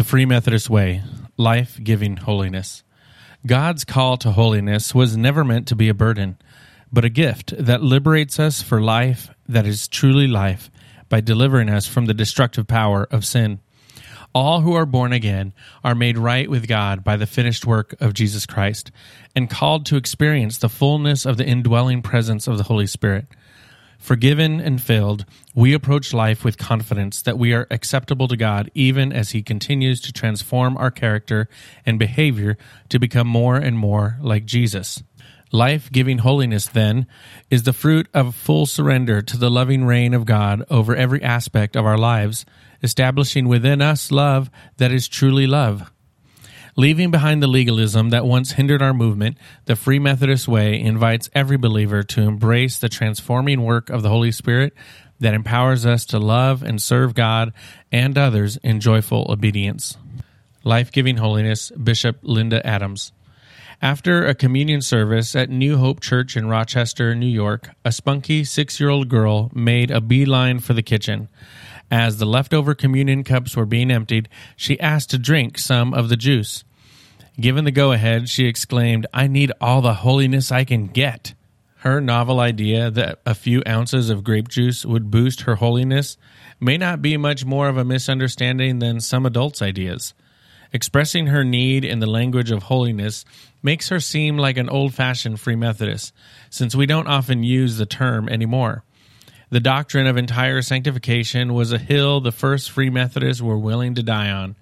The Free Methodist Way Life Giving Holiness. God's call to holiness was never meant to be a burden, but a gift that liberates us for life that is truly life by delivering us from the destructive power of sin. All who are born again are made right with God by the finished work of Jesus Christ and called to experience the fullness of the indwelling presence of the Holy Spirit. Forgiven and filled, we approach life with confidence that we are acceptable to God even as He continues to transform our character and behavior to become more and more like Jesus. Life giving holiness, then, is the fruit of full surrender to the loving reign of God over every aspect of our lives, establishing within us love that is truly love. Leaving behind the legalism that once hindered our movement, the Free Methodist Way invites every believer to embrace the transforming work of the Holy Spirit that empowers us to love and serve God and others in joyful obedience. Life Giving Holiness, Bishop Linda Adams. After a communion service at New Hope Church in Rochester, New York, a spunky six year old girl made a beeline for the kitchen. As the leftover communion cups were being emptied, she asked to drink some of the juice. Given the go ahead, she exclaimed, I need all the holiness I can get. Her novel idea that a few ounces of grape juice would boost her holiness may not be much more of a misunderstanding than some adults' ideas. Expressing her need in the language of holiness makes her seem like an old fashioned Free Methodist, since we don't often use the term anymore. The doctrine of entire sanctification was a hill the first Free Methodists were willing to die on.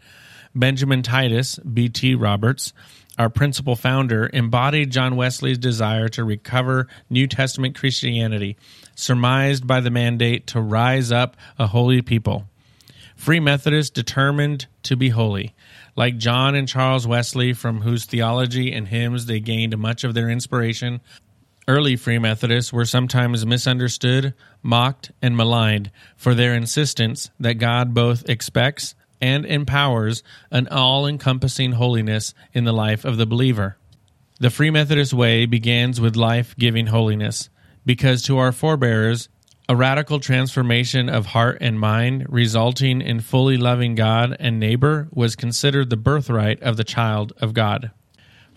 Benjamin Titus, B.T. Roberts, our principal founder, embodied John Wesley's desire to recover New Testament Christianity, surmised by the mandate to rise up a holy people. Free Methodists determined to be holy. Like John and Charles Wesley, from whose theology and hymns they gained much of their inspiration, Early Free Methodists were sometimes misunderstood, mocked, and maligned for their insistence that God both expects and empowers an all encompassing holiness in the life of the believer. The Free Methodist way begins with life giving holiness, because to our forebears, a radical transformation of heart and mind, resulting in fully loving God and neighbor, was considered the birthright of the child of God.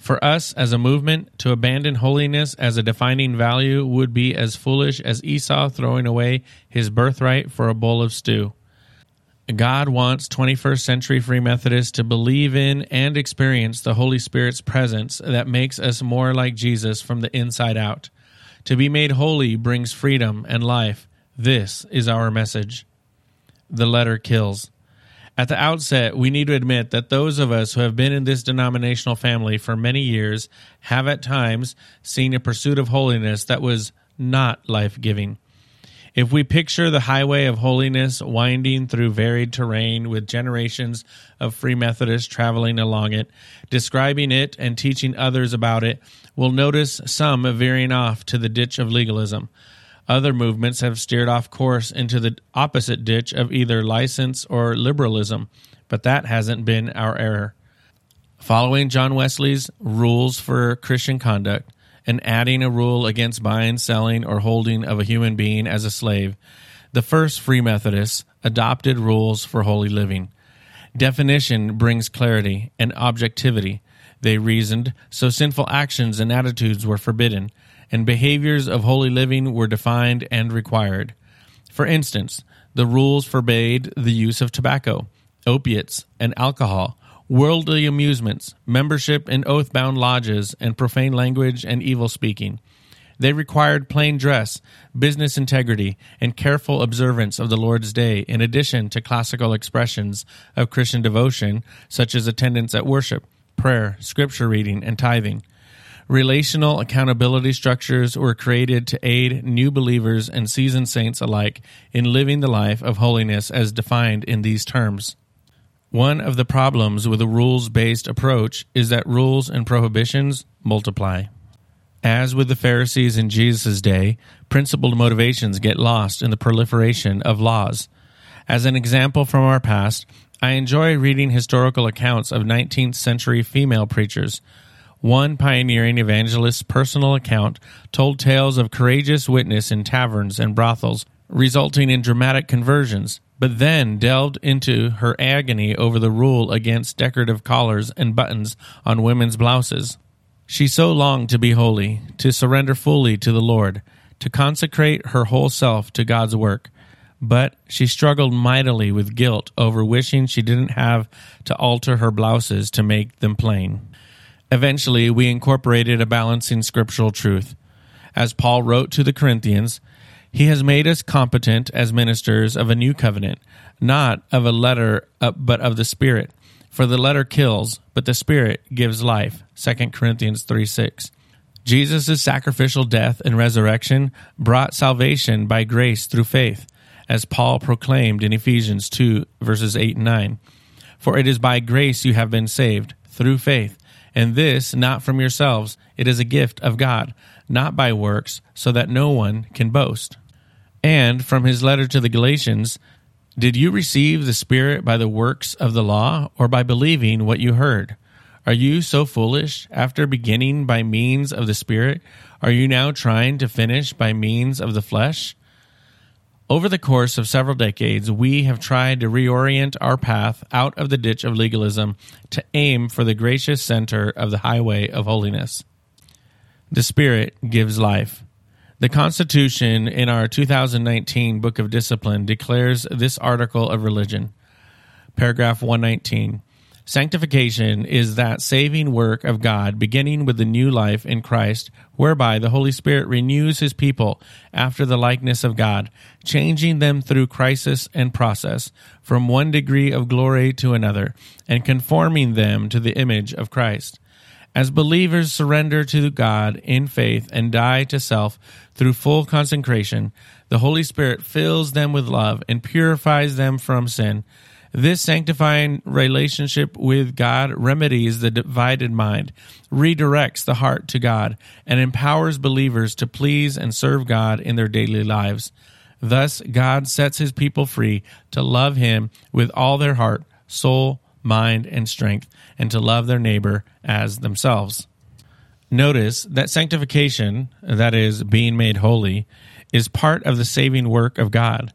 For us as a movement, to abandon holiness as a defining value would be as foolish as Esau throwing away his birthright for a bowl of stew. God wants 21st century Free Methodists to believe in and experience the Holy Spirit's presence that makes us more like Jesus from the inside out. To be made holy brings freedom and life. This is our message. The letter kills. At the outset, we need to admit that those of us who have been in this denominational family for many years have at times seen a pursuit of holiness that was not life giving. If we picture the highway of holiness winding through varied terrain with generations of Free Methodists traveling along it, describing it and teaching others about it, we'll notice some veering off to the ditch of legalism other movements have steered off course into the opposite ditch of either license or liberalism, but that hasn't been our error. Following John Wesley's rules for Christian conduct and adding a rule against buying, selling, or holding of a human being as a slave, the first Free Methodists adopted rules for holy living. Definition brings clarity and objectivity. They reasoned, so sinful actions and attitudes were forbidden and behaviors of holy living were defined and required. For instance, the rules forbade the use of tobacco, opiates, and alcohol, worldly amusements, membership in oath bound lodges, and profane language and evil speaking. They required plain dress, business integrity, and careful observance of the Lord's Day, in addition to classical expressions of Christian devotion, such as attendance at worship, prayer, scripture reading, and tithing. Relational accountability structures were created to aid new believers and seasoned saints alike in living the life of holiness as defined in these terms. One of the problems with a rules based approach is that rules and prohibitions multiply. As with the Pharisees in Jesus' day, principled motivations get lost in the proliferation of laws. As an example from our past, I enjoy reading historical accounts of 19th century female preachers one pioneering evangelist's personal account told tales of courageous witness in taverns and brothels, resulting in dramatic conversions, but then delved into her agony over the rule against decorative collars and buttons on women's blouses. She so longed to be holy, to surrender fully to the Lord, to consecrate her whole self to God's work, but she struggled mightily with guilt over wishing she didn't have to alter her blouses to make them plain. Eventually, we incorporated a balancing scriptural truth. As Paul wrote to the Corinthians, he has made us competent as ministers of a new covenant, not of a letter, uh, but of the Spirit. For the letter kills, but the Spirit gives life. 2 Corinthians 3 6. Jesus' sacrificial death and resurrection brought salvation by grace through faith, as Paul proclaimed in Ephesians 2, verses 8 and 9. For it is by grace you have been saved, through faith and this not from yourselves, it is a gift of God, not by works, so that no one can boast. And from his letter to the Galatians, did you receive the Spirit by the works of the law, or by believing what you heard? Are you so foolish? After beginning by means of the Spirit, are you now trying to finish by means of the flesh? Over the course of several decades, we have tried to reorient our path out of the ditch of legalism to aim for the gracious center of the highway of holiness. The Spirit gives life. The Constitution in our 2019 Book of Discipline declares this article of religion. Paragraph 119. Sanctification is that saving work of God beginning with the new life in Christ, whereby the Holy Spirit renews his people after the likeness of God, changing them through crisis and process from one degree of glory to another, and conforming them to the image of Christ. As believers surrender to God in faith and die to self through full consecration, the Holy Spirit fills them with love and purifies them from sin this sanctifying relationship with God remedies the divided mind, redirects the heart to God, and empowers believers to please and serve God in their daily lives. Thus, God sets his people free to love him with all their heart, soul, mind, and strength, and to love their neighbor as themselves. Notice that sanctification, that is, being made holy, is part of the saving work of God.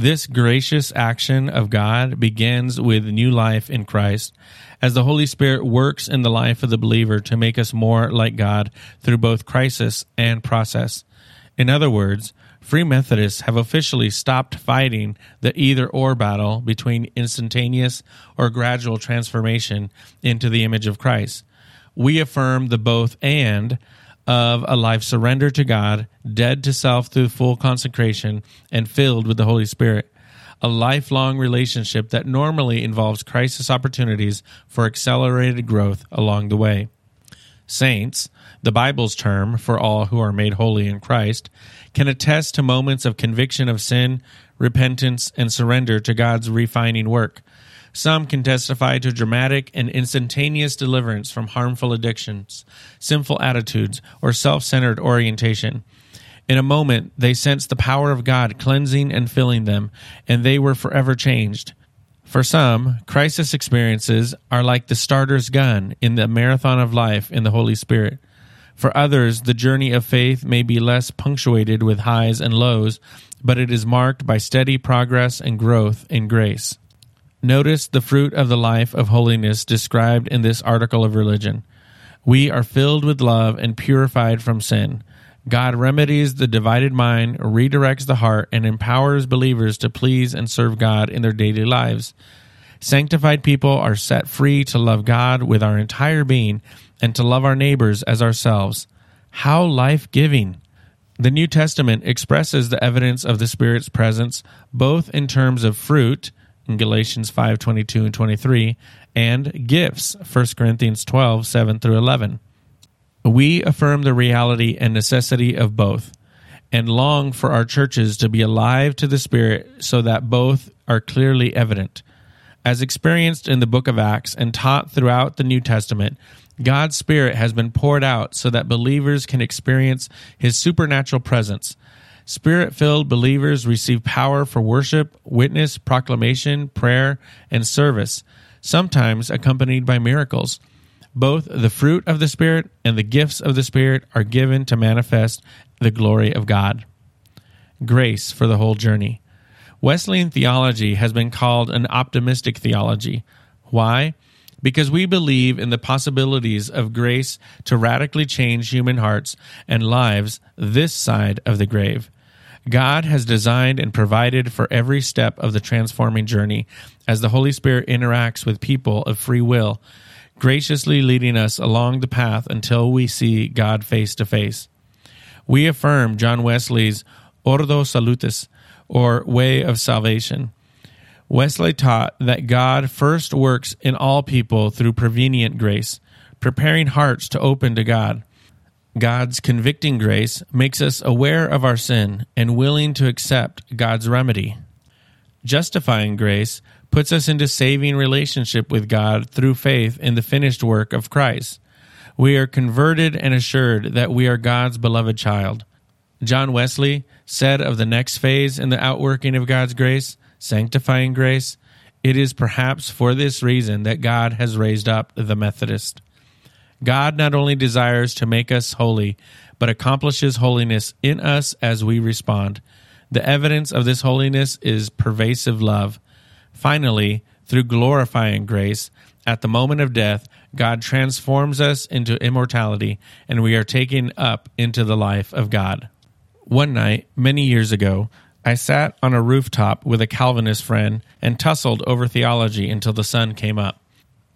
This gracious action of God begins with new life in Christ, as the Holy Spirit works in the life of the believer to make us more like God through both crisis and process. In other words, Free Methodists have officially stopped fighting the either or battle between instantaneous or gradual transformation into the image of Christ. We affirm the both and of a life surrendered to God, dead to self through full consecration, and filled with the Holy Spirit. A lifelong relationship that normally involves crisis opportunities for accelerated growth along the way. Saints, the Bible's term for all who are made holy in Christ, can attest to moments of conviction of sin, repentance, and surrender to God's refining work. Some can testify to dramatic and instantaneous deliverance from harmful addictions, sinful attitudes, or self centered orientation. In a moment, they sensed the power of God cleansing and filling them, and they were forever changed. For some, crisis experiences are like the starter's gun in the marathon of life in the Holy Spirit. For others, the journey of faith may be less punctuated with highs and lows, but it is marked by steady progress and growth in grace. Notice the fruit of the life of holiness described in this article of religion. We are filled with love and purified from sin. God remedies the divided mind, redirects the heart, and empowers believers to please and serve God in their daily lives. Sanctified people are set free to love God with our entire being and to love our neighbors as ourselves. How life giving! The New Testament expresses the evidence of the Spirit's presence both in terms of fruit in Galatians 5 22 and 23, and gifts, 1 Corinthians 12 7 through 11. We affirm the reality and necessity of both and long for our churches to be alive to the Spirit so that both are clearly evident. As experienced in the book of Acts and taught throughout the New Testament, God's Spirit has been poured out so that believers can experience His supernatural presence Spirit filled believers receive power for worship, witness, proclamation, prayer, and service, sometimes accompanied by miracles. Both the fruit of the Spirit and the gifts of the Spirit are given to manifest the glory of God. grace for the whole journey. Wesleyan theology has been called an optimistic theology. Why? Because we believe in the possibilities of grace to radically change human hearts and lives this side of the grave. God has designed and provided for every step of the transforming journey as the Holy Spirit interacts with people of free will, graciously leading us along the path until we see God face to face. We affirm John Wesley's Ordo Salutis, or way of salvation. Wesley taught that God first works in all people through prevenient grace, preparing hearts to open to God. God's convicting grace makes us aware of our sin and willing to accept God's remedy. Justifying grace puts us into saving relationship with God through faith in the finished work of Christ. We are converted and assured that we are God's beloved child. John Wesley said of the next phase in the outworking of God's grace, sanctifying grace, it is perhaps for this reason that God has raised up the Methodist. God not only desires to make us holy, but accomplishes holiness in us as we respond. The evidence of this holiness is pervasive love. Finally, through glorifying grace, at the moment of death, God transforms us into immortality, and we are taken up into the life of God. One night, many years ago, I sat on a rooftop with a Calvinist friend and tussled over theology until the sun came up.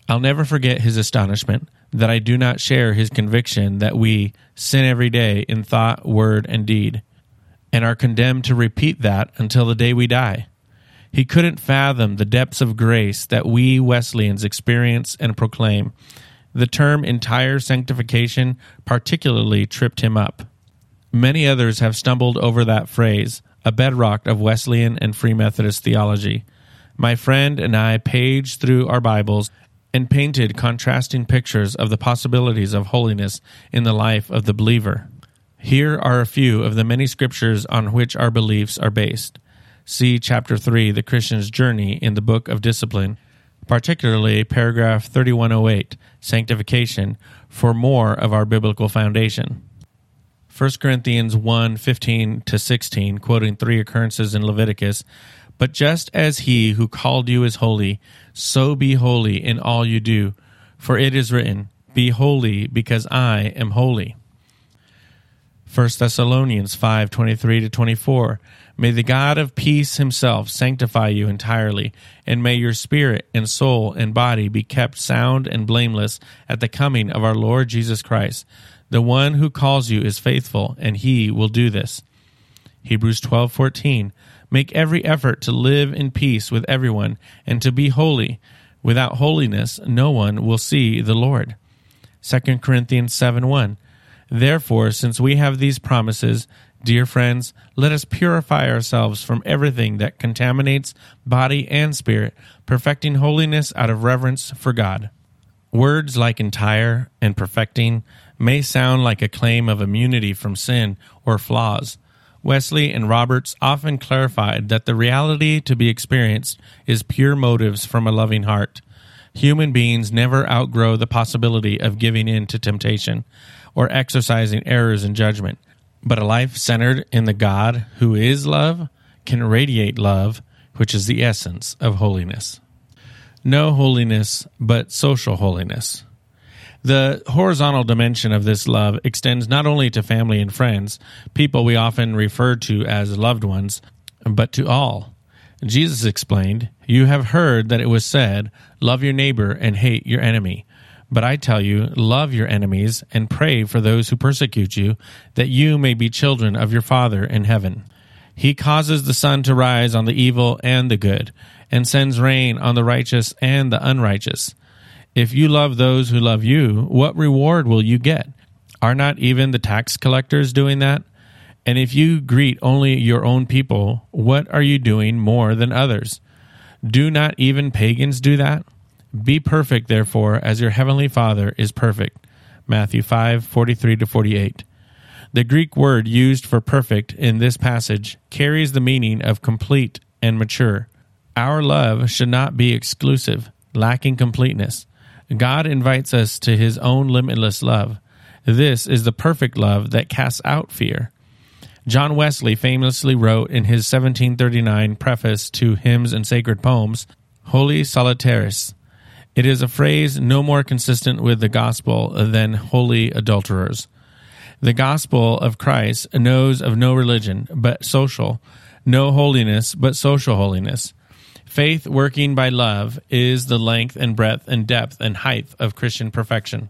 I'll never forget his astonishment that I do not share his conviction that we sin every day in thought, word, and deed, and are condemned to repeat that until the day we die. He couldn't fathom the depths of grace that we Wesleyans experience and proclaim. The term entire sanctification particularly tripped him up. Many others have stumbled over that phrase, a bedrock of Wesleyan and Free Methodist theology. My friend and I paged through our Bibles and painted contrasting pictures of the possibilities of holiness in the life of the believer. Here are a few of the many scriptures on which our beliefs are based. See chapter 3, The Christian's Journey, in the Book of Discipline, particularly paragraph 3108, Sanctification, for more of our biblical foundation. 1 Corinthians 1 15 to 16, quoting three occurrences in Leviticus, but just as he who called you is holy, so be holy in all you do. For it is written, Be holy, because I am holy. 1 Thessalonians 5 23 to 24. May the God of peace himself sanctify you entirely, and may your spirit and soul and body be kept sound and blameless at the coming of our Lord Jesus Christ. The one who calls you is faithful, and he will do this. Hebrews 12 14. Make every effort to live in peace with everyone and to be holy. Without holiness, no one will see the Lord. 2 Corinthians 7 1. Therefore, since we have these promises, dear friends, let us purify ourselves from everything that contaminates body and spirit, perfecting holiness out of reverence for God. Words like entire and perfecting may sound like a claim of immunity from sin or flaws, Wesley and Roberts often clarified that the reality to be experienced is pure motives from a loving heart. Human beings never outgrow the possibility of giving in to temptation or exercising errors in judgment. But a life centered in the God who is love can radiate love, which is the essence of holiness. No holiness, but social holiness. The horizontal dimension of this love extends not only to family and friends, people we often refer to as loved ones, but to all. Jesus explained, You have heard that it was said, Love your neighbor and hate your enemy. But I tell you, love your enemies and pray for those who persecute you, that you may be children of your Father in heaven. He causes the sun to rise on the evil and the good, and sends rain on the righteous and the unrighteous. If you love those who love you, what reward will you get? Are not even the tax collectors doing that? And if you greet only your own people, what are you doing more than others? Do not even pagans do that? Be perfect, therefore, as your heavenly Father is perfect. Matthew 5 43 to 48. The Greek word used for perfect in this passage carries the meaning of complete and mature. Our love should not be exclusive, lacking completeness. God invites us to his own limitless love. This is the perfect love that casts out fear. John Wesley famously wrote in his 1739 preface to Hymns and Sacred Poems, Holy Solitaries. It is a phrase no more consistent with the gospel than holy adulterers. The gospel of Christ knows of no religion but social, no holiness but social holiness. Faith working by love is the length and breadth and depth and height of Christian perfection.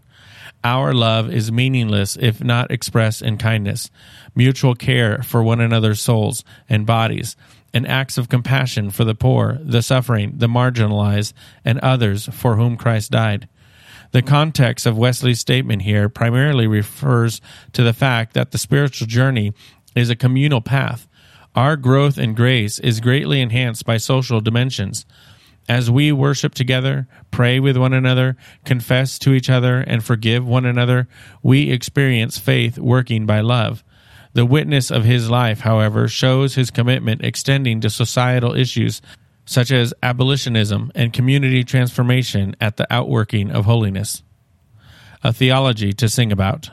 Our love is meaningless if not expressed in kindness, mutual care for one another's souls and bodies, and acts of compassion for the poor, the suffering, the marginalized, and others for whom Christ died. The context of Wesley's statement here primarily refers to the fact that the spiritual journey is a communal path. Our growth in grace is greatly enhanced by social dimensions. As we worship together, pray with one another, confess to each other, and forgive one another, we experience faith working by love. The witness of his life, however, shows his commitment extending to societal issues such as abolitionism and community transformation at the outworking of holiness. A theology to sing about.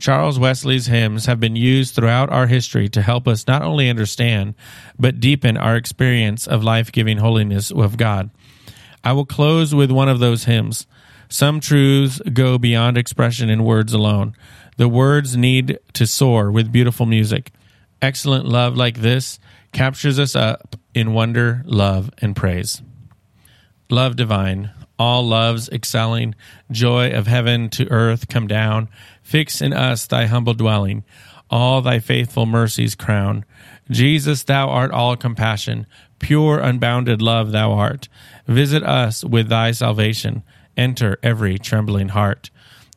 Charles Wesley's hymns have been used throughout our history to help us not only understand, but deepen our experience of life giving holiness of God. I will close with one of those hymns. Some truths go beyond expression in words alone. The words need to soar with beautiful music. Excellent love like this captures us up in wonder, love, and praise. Love divine, all loves excelling, joy of heaven to earth come down, fix in us thy humble dwelling, all thy faithful mercies crown. Jesus, thou art all compassion, pure unbounded love thou art. Visit us with thy salvation, enter every trembling heart.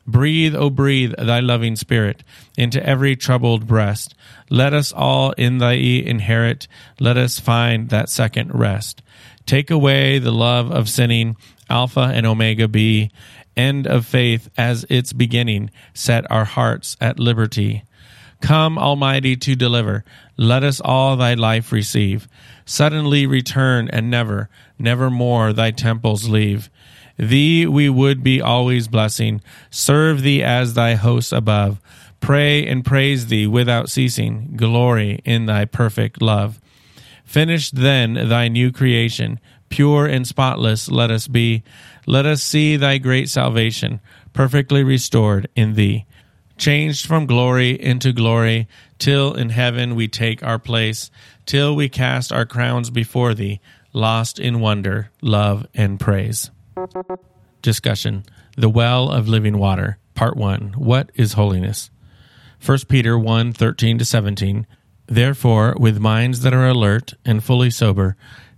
Breathe, O breathe, thy loving spirit into every troubled breast. Let us all in thy inherit. Let us find that second rest. Take away the love of sinning. Alpha and Omega be. End of faith as its beginning. Set our hearts at liberty. Come, Almighty, to deliver. Let us all thy life receive. Suddenly return and never, never more thy temples leave. Thee we would be always blessing, serve thee as thy hosts above, pray and praise thee without ceasing, glory in thy perfect love. Finish then thy new creation, pure and spotless let us be. Let us see thy great salvation, perfectly restored in thee. Changed from glory into glory, till in heaven we take our place, till we cast our crowns before thee, lost in wonder, love, and praise. Discussion The Well of Living Water, Part 1. What is holiness? 1 Peter 1 13 to 17. Therefore, with minds that are alert and fully sober,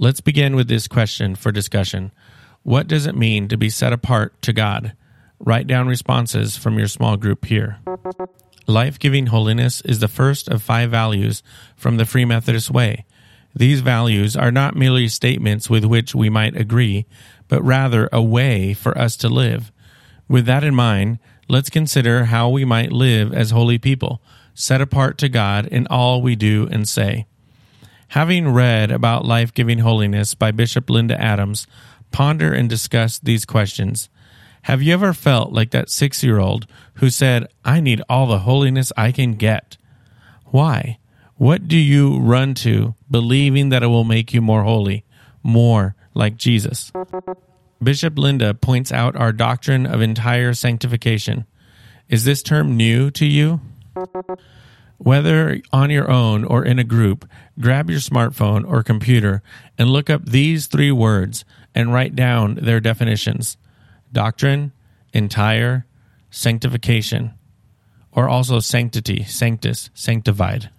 Let's begin with this question for discussion What does it mean to be set apart to God? Write down responses from your small group here. Life giving holiness is the first of five values from the Free Methodist Way. These values are not merely statements with which we might agree, but rather a way for us to live. With that in mind, let's consider how we might live as holy people, set apart to God in all we do and say. Having read about life giving holiness by Bishop Linda Adams, ponder and discuss these questions. Have you ever felt like that six year old who said, I need all the holiness I can get? Why? What do you run to believing that it will make you more holy, more like Jesus? Bishop Linda points out our doctrine of entire sanctification. Is this term new to you? Whether on your own or in a group, grab your smartphone or computer and look up these three words and write down their definitions doctrine, entire, sanctification, or also sanctity, sanctus, sanctified.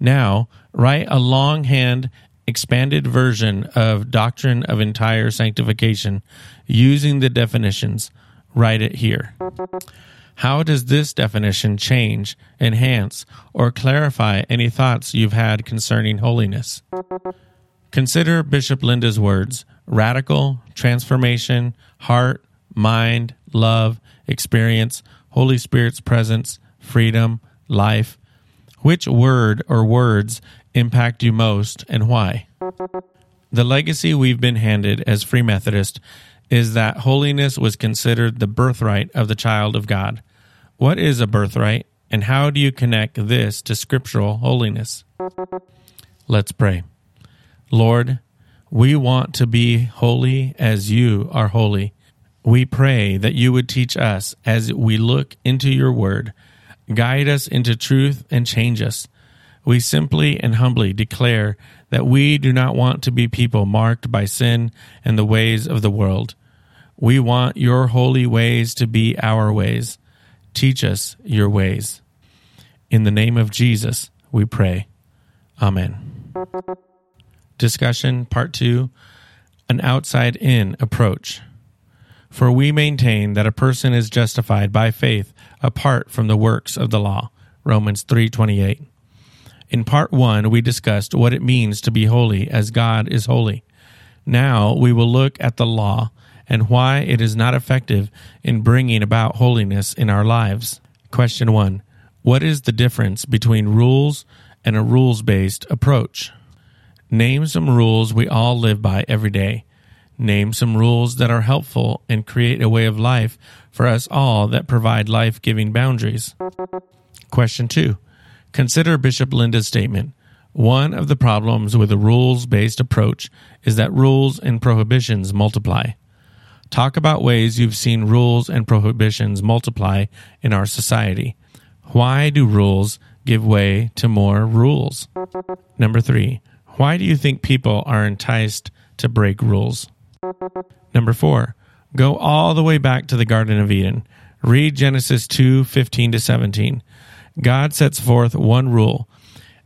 Now, write a longhand expanded version of doctrine of entire sanctification using the definitions. write it here. How does this definition change, enhance, or clarify any thoughts you've had concerning holiness? Consider Bishop Linda's words radical, transformation, heart, mind, love, experience, Holy Spirit's presence, freedom, life. Which word or words impact you most and why? The legacy we've been handed as Free Methodist is that holiness was considered the birthright of the child of God. What is a birthright, and how do you connect this to scriptural holiness? Let's pray. Lord, we want to be holy as you are holy. We pray that you would teach us as we look into your word, guide us into truth, and change us. We simply and humbly declare that we do not want to be people marked by sin and the ways of the world. We want your holy ways to be our ways. Teach us your ways. In the name of Jesus, we pray. Amen. Discussion Part 2 An Outside In Approach. For we maintain that a person is justified by faith apart from the works of the law. Romans 3:28. In part 1 we discussed what it means to be holy as God is holy. Now we will look at the law and why it is not effective in bringing about holiness in our lives. Question 1. What is the difference between rules and a rules-based approach? Name some rules we all live by every day. Name some rules that are helpful and create a way of life for us all that provide life giving boundaries. Question 2. Consider Bishop Linda's statement. One of the problems with a rules based approach is that rules and prohibitions multiply. Talk about ways you've seen rules and prohibitions multiply in our society. Why do rules give way to more rules? Number three, why do you think people are enticed to break rules? Number four, go all the way back to the Garden of Eden. Read Genesis 2 15 to 17. God sets forth one rule,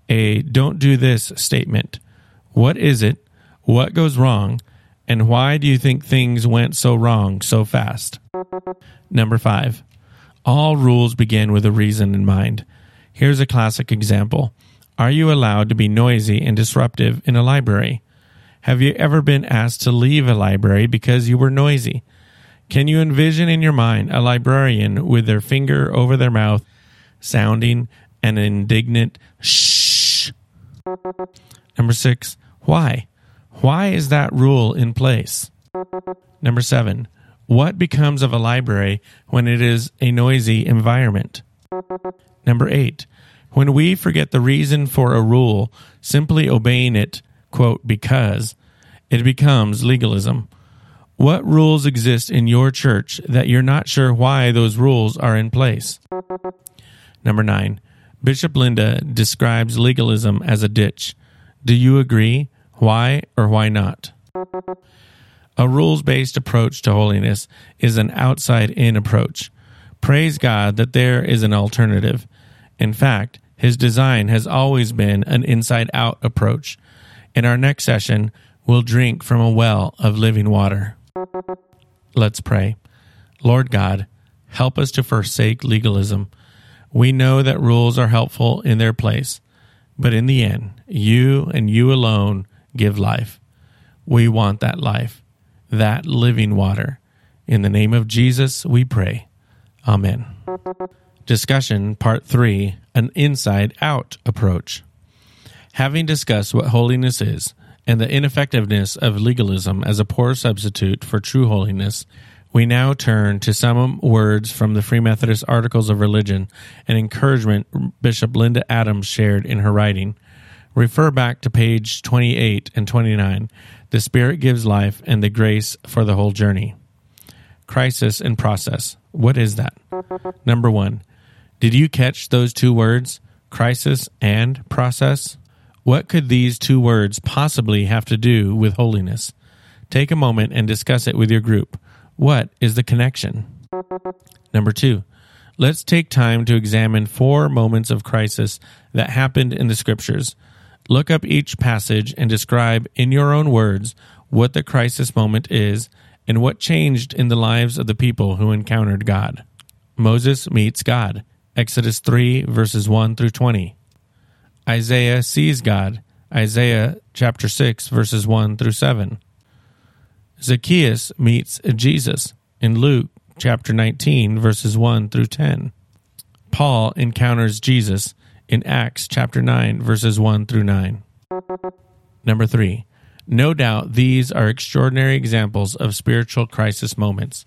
a don't do this statement. What is it? What goes wrong? And why do you think things went so wrong so fast? Number five, all rules begin with a reason in mind. Here's a classic example Are you allowed to be noisy and disruptive in a library? Have you ever been asked to leave a library because you were noisy? Can you envision in your mind a librarian with their finger over their mouth, sounding an indignant shh? Number six, why? Why is that rule in place? Number seven, what becomes of a library when it is a noisy environment? Number eight, when we forget the reason for a rule, simply obeying it, quote, because, it becomes legalism. What rules exist in your church that you're not sure why those rules are in place? Number nine, Bishop Linda describes legalism as a ditch. Do you agree? Why or why not? A rules based approach to holiness is an outside in approach. Praise God that there is an alternative. In fact, his design has always been an inside out approach. In our next session, we'll drink from a well of living water. Let's pray. Lord God, help us to forsake legalism. We know that rules are helpful in their place, but in the end, you and you alone give life. We want that life, that living water. In the name of Jesus, we pray. Amen. Discussion Part 3 An Inside Out Approach. Having discussed what holiness is and the ineffectiveness of legalism as a poor substitute for true holiness, we now turn to some words from the Free Methodist Articles of Religion and encouragement Bishop Linda Adams shared in her writing. Refer back to page 28 and 29. The Spirit gives life and the grace for the whole journey. Crisis and process. What is that? Number one, did you catch those two words, crisis and process? What could these two words possibly have to do with holiness? Take a moment and discuss it with your group. What is the connection? Number two, let's take time to examine four moments of crisis that happened in the scriptures. Look up each passage and describe in your own words what the crisis moment is and what changed in the lives of the people who encountered God. Moses meets God. Exodus 3, verses 1 through 20. Isaiah sees God. Isaiah chapter 6, verses 1 through 7. Zacchaeus meets Jesus in Luke chapter 19, verses 1 through 10. Paul encounters Jesus in Acts chapter 9, verses 1 through 9. Number 3. No doubt these are extraordinary examples of spiritual crisis moments.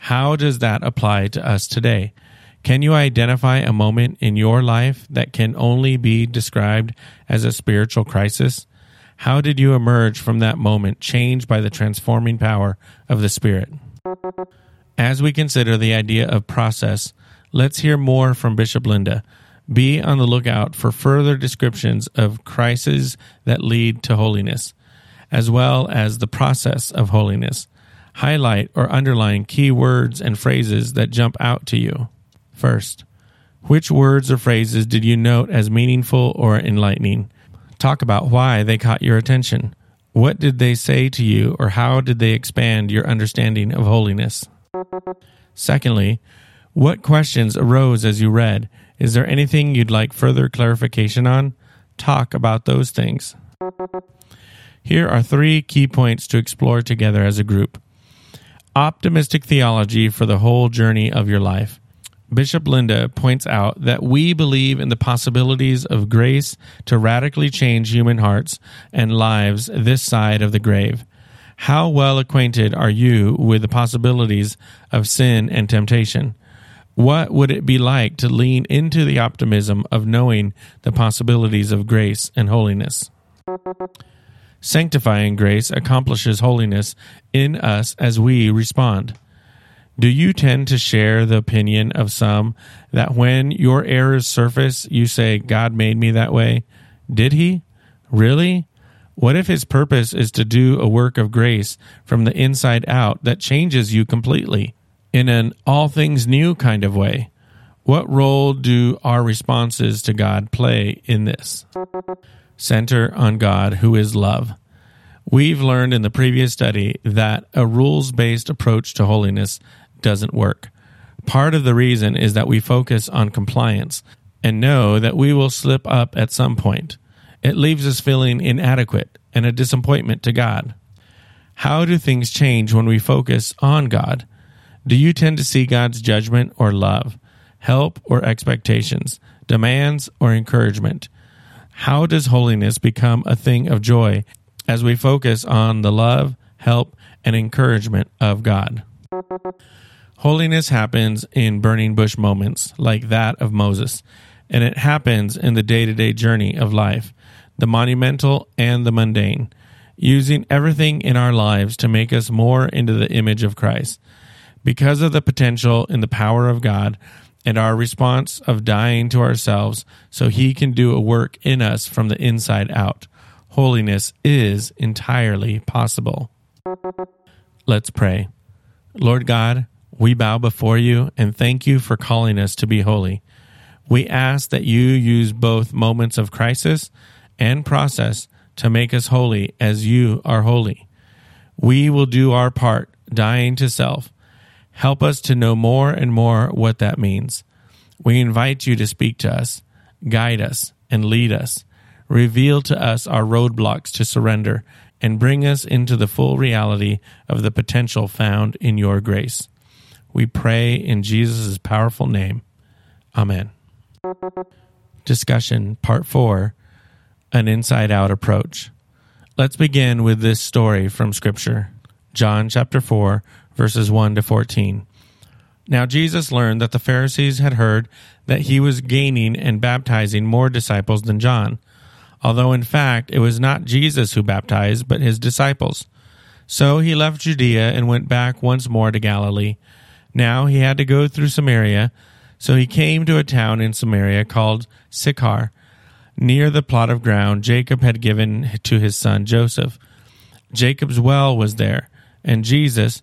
How does that apply to us today? Can you identify a moment in your life that can only be described as a spiritual crisis? How did you emerge from that moment changed by the transforming power of the Spirit? As we consider the idea of process, let's hear more from Bishop Linda. Be on the lookout for further descriptions of crises that lead to holiness, as well as the process of holiness. Highlight or underline key words and phrases that jump out to you. First, which words or phrases did you note as meaningful or enlightening? Talk about why they caught your attention. What did they say to you, or how did they expand your understanding of holiness? Secondly, what questions arose as you read? Is there anything you'd like further clarification on? Talk about those things. Here are three key points to explore together as a group. Optimistic theology for the whole journey of your life. Bishop Linda points out that we believe in the possibilities of grace to radically change human hearts and lives this side of the grave. How well acquainted are you with the possibilities of sin and temptation? What would it be like to lean into the optimism of knowing the possibilities of grace and holiness? Sanctifying grace accomplishes holiness in us as we respond. Do you tend to share the opinion of some that when your errors surface, you say, God made me that way? Did he? Really? What if his purpose is to do a work of grace from the inside out that changes you completely in an all things new kind of way? What role do our responses to God play in this? Center on God, who is love. We've learned in the previous study that a rules based approach to holiness doesn't work. Part of the reason is that we focus on compliance and know that we will slip up at some point. It leaves us feeling inadequate and a disappointment to God. How do things change when we focus on God? Do you tend to see God's judgment or love, help or expectations, demands or encouragement? How does holiness become a thing of joy as we focus on the love, help, and encouragement of God? Holiness happens in burning bush moments like that of Moses, and it happens in the day to day journey of life, the monumental and the mundane, using everything in our lives to make us more into the image of Christ. Because of the potential in the power of God and our response of dying to ourselves so He can do a work in us from the inside out, holiness is entirely possible. Let's pray. Lord God, we bow before you and thank you for calling us to be holy. We ask that you use both moments of crisis and process to make us holy as you are holy. We will do our part, dying to self. Help us to know more and more what that means. We invite you to speak to us, guide us, and lead us. Reveal to us our roadblocks to surrender and bring us into the full reality of the potential found in your grace. We pray in Jesus' powerful name. Amen. Discussion Part 4 An Inside Out Approach. Let's begin with this story from Scripture John chapter 4, verses 1 to 14. Now Jesus learned that the Pharisees had heard that he was gaining and baptizing more disciples than John, although in fact it was not Jesus who baptized, but his disciples. So he left Judea and went back once more to Galilee now he had to go through Samaria, so he came to a town in Samaria called Sychar, near the plot of ground Jacob had given to his son Joseph. Jacob's well was there, and Jesus,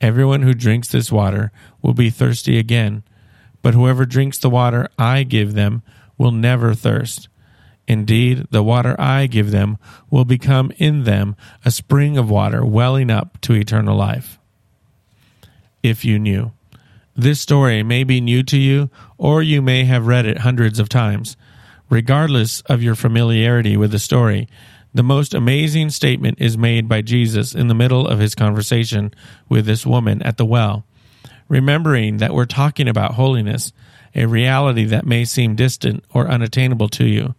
Everyone who drinks this water will be thirsty again, but whoever drinks the water I give them will never thirst. Indeed, the water I give them will become in them a spring of water welling up to eternal life. If you knew. This story may be new to you, or you may have read it hundreds of times. Regardless of your familiarity with the story, the most amazing statement is made by Jesus in the middle of his conversation with this woman at the well. Remembering that we're talking about holiness, a reality that may seem distant or unattainable to you,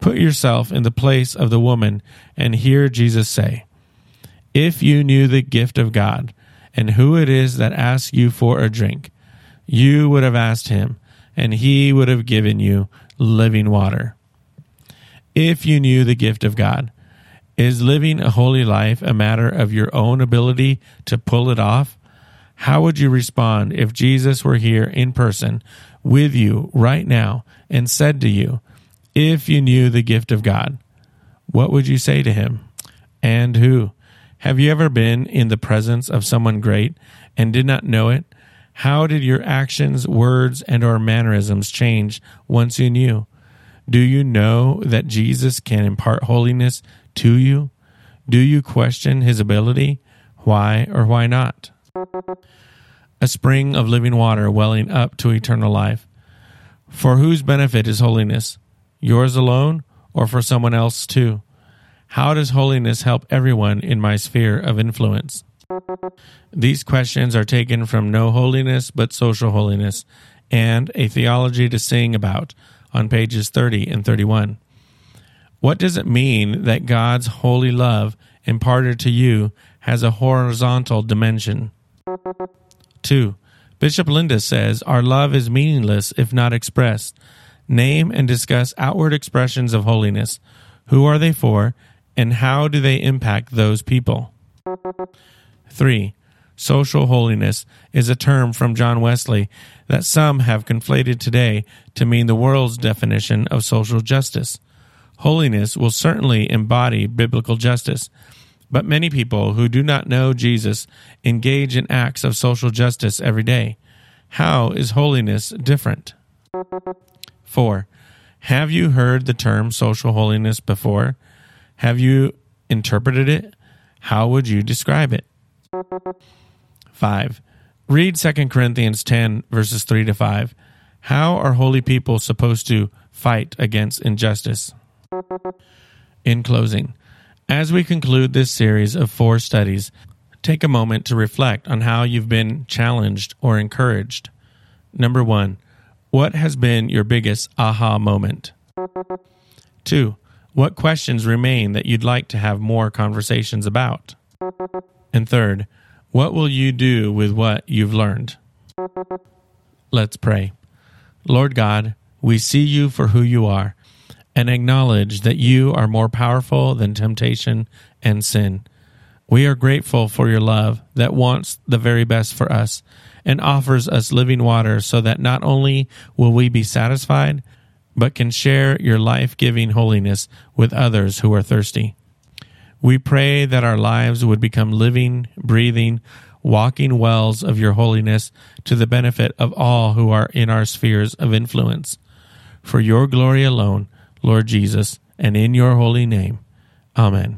put yourself in the place of the woman and hear Jesus say, If you knew the gift of God and who it is that asks you for a drink, you would have asked him, and he would have given you living water. If you knew the gift of God, is living a holy life a matter of your own ability to pull it off? How would you respond if Jesus were here in person with you right now and said to you, If you knew the gift of God, what would you say to him? And who? Have you ever been in the presence of someone great and did not know it? How did your actions, words, and or mannerisms change once you knew? Do you know that Jesus can impart holiness to you? Do you question his ability? Why or why not? A spring of living water welling up to eternal life. For whose benefit is holiness? Yours alone or for someone else too? How does holiness help everyone in my sphere of influence? These questions are taken from No Holiness but Social Holiness and A Theology to Sing About on pages 30 and 31. What does it mean that God's holy love imparted to you has a horizontal dimension? 2. Bishop Linda says our love is meaningless if not expressed. Name and discuss outward expressions of holiness. Who are they for, and how do they impact those people? 3. Social holiness is a term from John Wesley that some have conflated today to mean the world's definition of social justice. Holiness will certainly embody biblical justice, but many people who do not know Jesus engage in acts of social justice every day. How is holiness different? 4. Have you heard the term social holiness before? Have you interpreted it? How would you describe it? 5. Read 2 Corinthians 10, verses 3 to 5. How are holy people supposed to fight against injustice? In closing, as we conclude this series of four studies, take a moment to reflect on how you've been challenged or encouraged. Number one, what has been your biggest aha moment? Two, what questions remain that you'd like to have more conversations about? And third, what will you do with what you've learned? Let's pray. Lord God, we see you for who you are and acknowledge that you are more powerful than temptation and sin. We are grateful for your love that wants the very best for us and offers us living water so that not only will we be satisfied, but can share your life giving holiness with others who are thirsty. We pray that our lives would become living, breathing, walking wells of your holiness to the benefit of all who are in our spheres of influence. For your glory alone, Lord Jesus, and in your holy name. Amen.